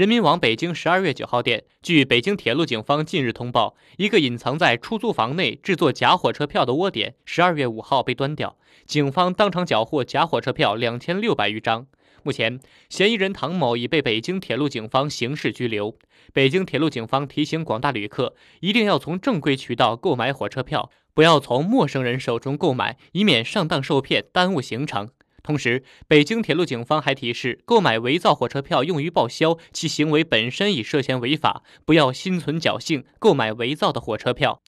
人民网北京十二月九号电，据北京铁路警方近日通报，一个隐藏在出租房内制作假火车票的窝点，十二月五号被端掉，警方当场缴获假火车票两千六百余张。目前，嫌疑人唐某已被北京铁路警方刑事拘留。北京铁路警方提醒广大旅客，一定要从正规渠道购买火车票，不要从陌生人手中购买，以免上当受骗，耽误行程。同时，北京铁路警方还提示，购买伪造火车票用于报销，其行为本身已涉嫌违法，不要心存侥幸购买伪造的火车票。